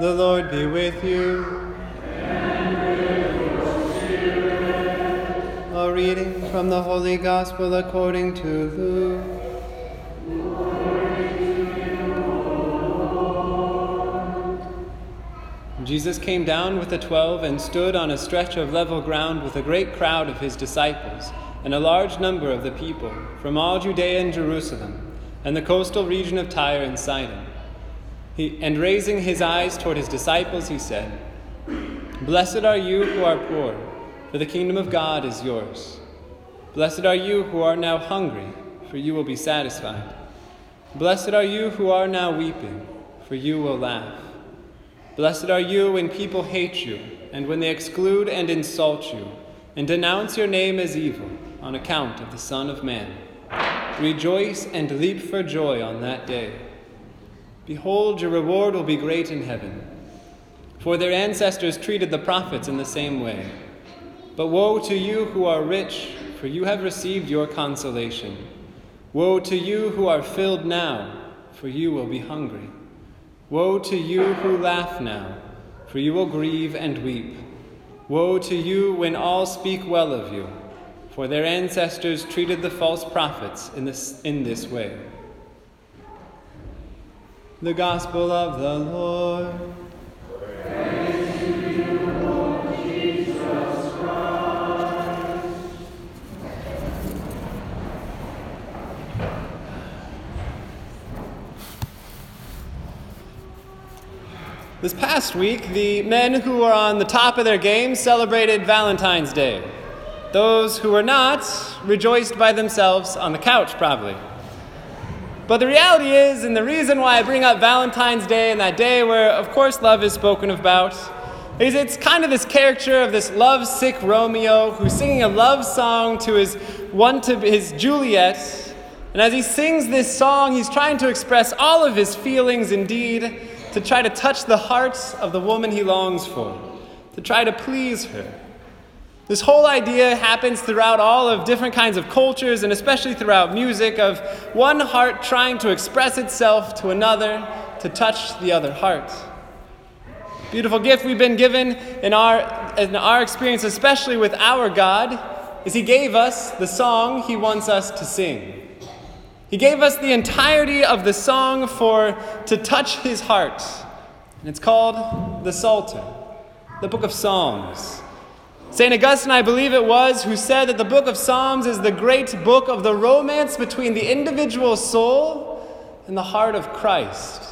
The Lord be with you. A reading from the Holy Gospel according to Luke. Jesus came down with the twelve and stood on a stretch of level ground with a great crowd of his disciples and a large number of the people from all Judea and Jerusalem and the coastal region of Tyre and Sidon. He, and raising his eyes toward his disciples, he said, Blessed are you who are poor, for the kingdom of God is yours. Blessed are you who are now hungry, for you will be satisfied. Blessed are you who are now weeping, for you will laugh. Blessed are you when people hate you, and when they exclude and insult you, and denounce your name as evil on account of the Son of Man. Rejoice and leap for joy on that day. Behold, your reward will be great in heaven. For their ancestors treated the prophets in the same way. But woe to you who are rich, for you have received your consolation. Woe to you who are filled now, for you will be hungry. Woe to you who laugh now, for you will grieve and weep. Woe to you when all speak well of you, for their ancestors treated the false prophets in this, in this way. The Gospel of the Lord. This past week, the men who were on the top of their game celebrated Valentine's Day. Those who were not rejoiced by themselves on the couch, probably. But the reality is, and the reason why I bring up Valentine's Day and that day where, of course, love is spoken about, is it's kind of this character of this love-sick Romeo who's singing a love song to his one to his Juliet. And as he sings this song, he's trying to express all of his feelings indeed to try to touch the hearts of the woman he longs for, to try to please her. This whole idea happens throughout all of different kinds of cultures and especially throughout music of one heart trying to express itself to another to touch the other heart. Beautiful gift we've been given in our, in our experience, especially with our God, is He gave us the song He wants us to sing. He gave us the entirety of the song for to touch his heart. And it's called the Psalter, the book of Psalms. St. Augustine, I believe it was, who said that the book of Psalms is the great book of the romance between the individual soul and the heart of Christ.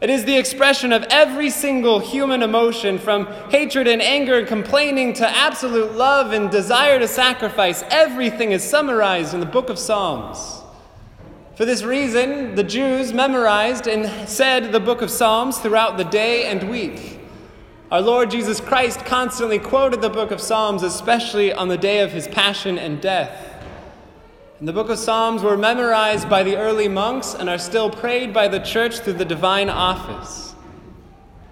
It is the expression of every single human emotion, from hatred and anger and complaining to absolute love and desire to sacrifice. Everything is summarized in the book of Psalms. For this reason, the Jews memorized and said the book of Psalms throughout the day and week. Our Lord Jesus Christ constantly quoted the book of Psalms, especially on the day of his passion and death. And the book of Psalms were memorized by the early monks and are still prayed by the church through the divine office.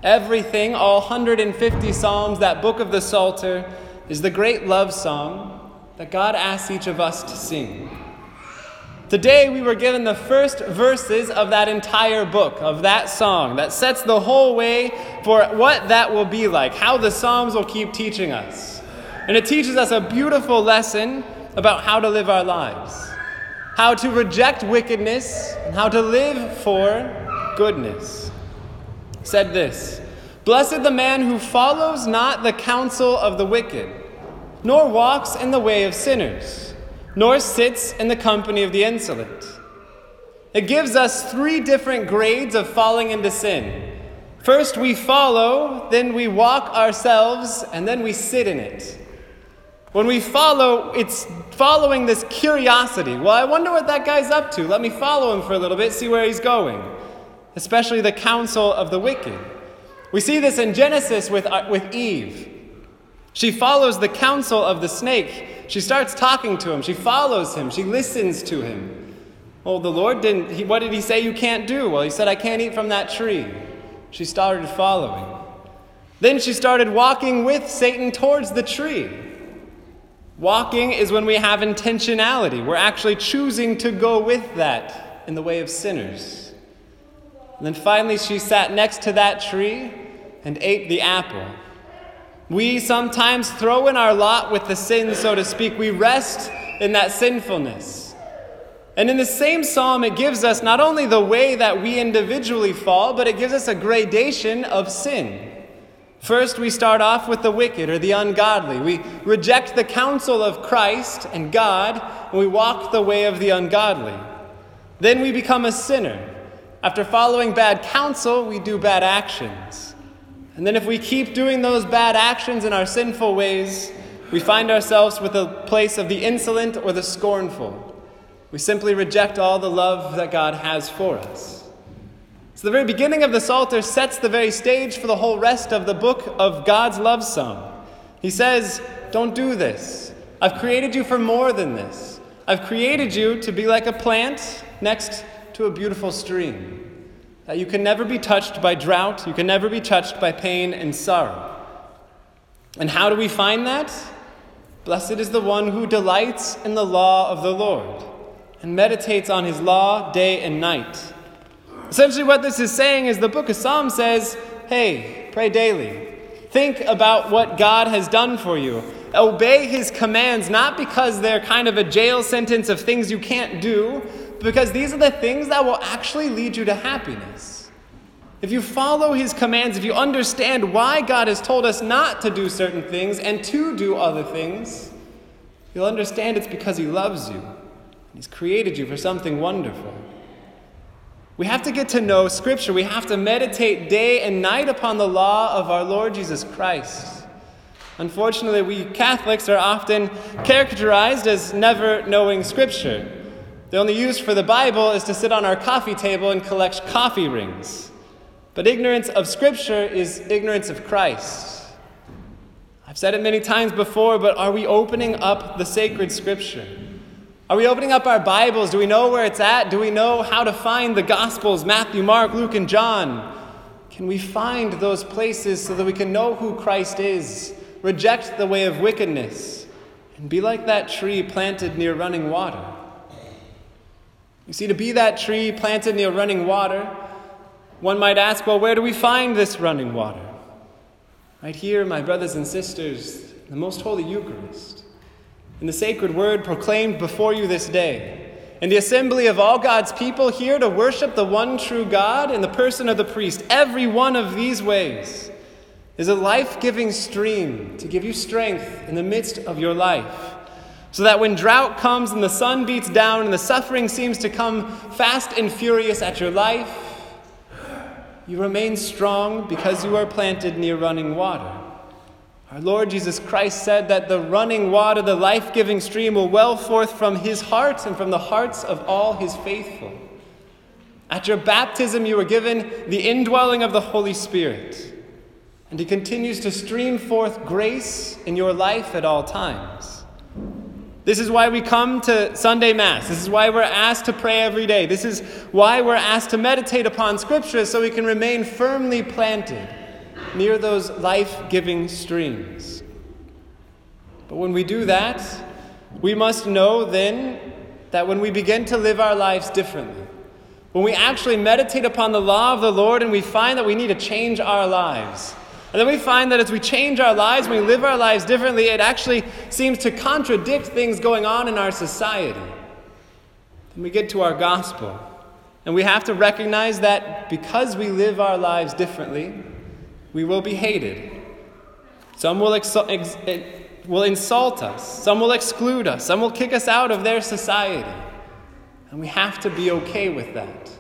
Everything, all 150 Psalms, that book of the Psalter, is the great love song that God asks each of us to sing. Today we were given the first verses of that entire book, of that song, that sets the whole way for what that will be like, how the Psalms will keep teaching us. And it teaches us a beautiful lesson about how to live our lives, how to reject wickedness, and how to live for goodness. Said this Blessed the man who follows not the counsel of the wicked, nor walks in the way of sinners nor sits in the company of the insolent. It gives us three different grades of falling into sin. First, we follow, then we walk ourselves, and then we sit in it. When we follow, it's following this curiosity. Well, I wonder what that guy's up to. Let me follow him for a little bit, see where he's going. Especially the counsel of the wicked. We see this in Genesis with, uh, with Eve. She follows the counsel of the snake she starts talking to him. She follows him. She listens to him. Well, the Lord didn't. He, what did he say you can't do? Well, he said, I can't eat from that tree. She started following. Then she started walking with Satan towards the tree. Walking is when we have intentionality. We're actually choosing to go with that in the way of sinners. And then finally, she sat next to that tree and ate the apple. We sometimes throw in our lot with the sin, so to speak. We rest in that sinfulness. And in the same psalm, it gives us not only the way that we individually fall, but it gives us a gradation of sin. First, we start off with the wicked or the ungodly. We reject the counsel of Christ and God, and we walk the way of the ungodly. Then we become a sinner. After following bad counsel, we do bad actions. And then, if we keep doing those bad actions in our sinful ways, we find ourselves with a place of the insolent or the scornful. We simply reject all the love that God has for us. So, the very beginning of the Psalter sets the very stage for the whole rest of the book of God's love song. He says, Don't do this. I've created you for more than this. I've created you to be like a plant next to a beautiful stream. That you can never be touched by drought, you can never be touched by pain and sorrow. And how do we find that? Blessed is the one who delights in the law of the Lord and meditates on his law day and night. Essentially, what this is saying is the book of Psalms says, hey, pray daily. Think about what God has done for you. Obey his commands, not because they're kind of a jail sentence of things you can't do, because these are the things that will actually lead you to happiness. If you follow his commands, if you understand why God has told us not to do certain things and to do other things, you'll understand it's because he loves you. He's created you for something wonderful. We have to get to know Scripture. We have to meditate day and night upon the law of our Lord Jesus Christ. Unfortunately, we Catholics are often characterized as never knowing Scripture. The only use for the Bible is to sit on our coffee table and collect coffee rings. But ignorance of Scripture is ignorance of Christ. I've said it many times before, but are we opening up the sacred Scripture? Are we opening up our Bibles? Do we know where it's at? Do we know how to find the Gospels Matthew, Mark, Luke, and John? Can we find those places so that we can know who Christ is, reject the way of wickedness, and be like that tree planted near running water? You see, to be that tree planted near running water, one might ask, well, where do we find this running water? Right here, my brothers and sisters, the most holy Eucharist in the sacred word proclaimed before you this day, in the assembly of all God's people here to worship the one true God in the person of the priest, every one of these ways is a life giving stream to give you strength in the midst of your life. So that when drought comes and the sun beats down and the suffering seems to come fast and furious at your life, you remain strong because you are planted near running water. Our Lord Jesus Christ said that the running water, the life giving stream, will well forth from his heart and from the hearts of all his faithful. At your baptism, you were given the indwelling of the Holy Spirit, and he continues to stream forth grace in your life at all times. This is why we come to Sunday Mass. This is why we're asked to pray every day. This is why we're asked to meditate upon Scripture so we can remain firmly planted near those life giving streams. But when we do that, we must know then that when we begin to live our lives differently, when we actually meditate upon the law of the Lord and we find that we need to change our lives, and then we find that as we change our lives, when we live our lives differently, it actually seems to contradict things going on in our society. Then we get to our gospel, and we have to recognize that because we live our lives differently, we will be hated. Some will, ex- ex- will insult us. Some will exclude us. Some will kick us out of their society. And we have to be okay with that.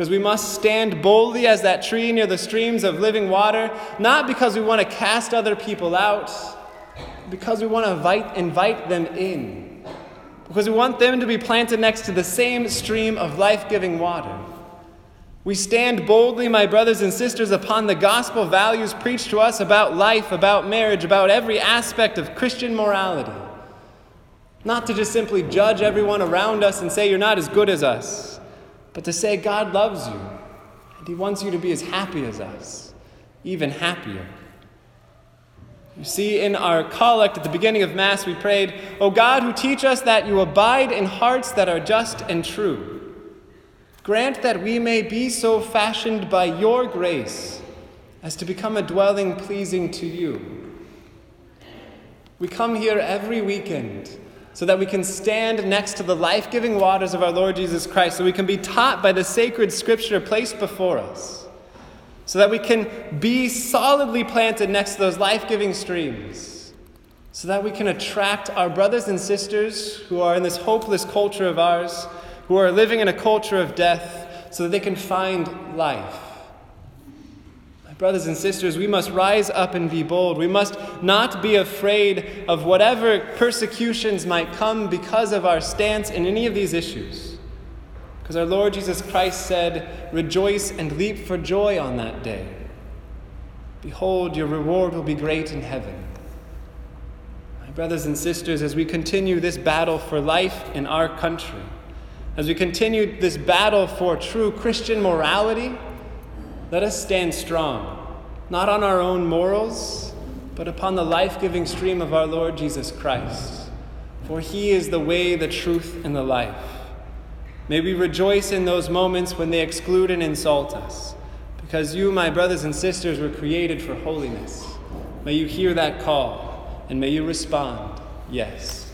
Because we must stand boldly as that tree near the streams of living water, not because we want to cast other people out, because we want to invite, invite them in. Because we want them to be planted next to the same stream of life giving water. We stand boldly, my brothers and sisters, upon the gospel values preached to us about life, about marriage, about every aspect of Christian morality. Not to just simply judge everyone around us and say you're not as good as us, but to say God loves you and He wants you to be as happy as us, even happier. You see, in our collect at the beginning of Mass, we prayed, O God, who teach us that you abide in hearts that are just and true. grant that we may be so fashioned by your grace as to become a dwelling pleasing to you. We come here every weekend so that we can stand next to the life giving waters of our Lord Jesus Christ, so we can be taught by the sacred scripture placed before us, so that we can be solidly planted next to those life giving streams, so that we can attract our brothers and sisters who are in this hopeless culture of ours, who are living in a culture of death, so that they can find life. Brothers and sisters, we must rise up and be bold. We must not be afraid of whatever persecutions might come because of our stance in any of these issues. Because our Lord Jesus Christ said, Rejoice and leap for joy on that day. Behold, your reward will be great in heaven. My brothers and sisters, as we continue this battle for life in our country, as we continue this battle for true Christian morality, let us stand strong, not on our own morals, but upon the life giving stream of our Lord Jesus Christ. For he is the way, the truth, and the life. May we rejoice in those moments when they exclude and insult us, because you, my brothers and sisters, were created for holiness. May you hear that call, and may you respond, yes.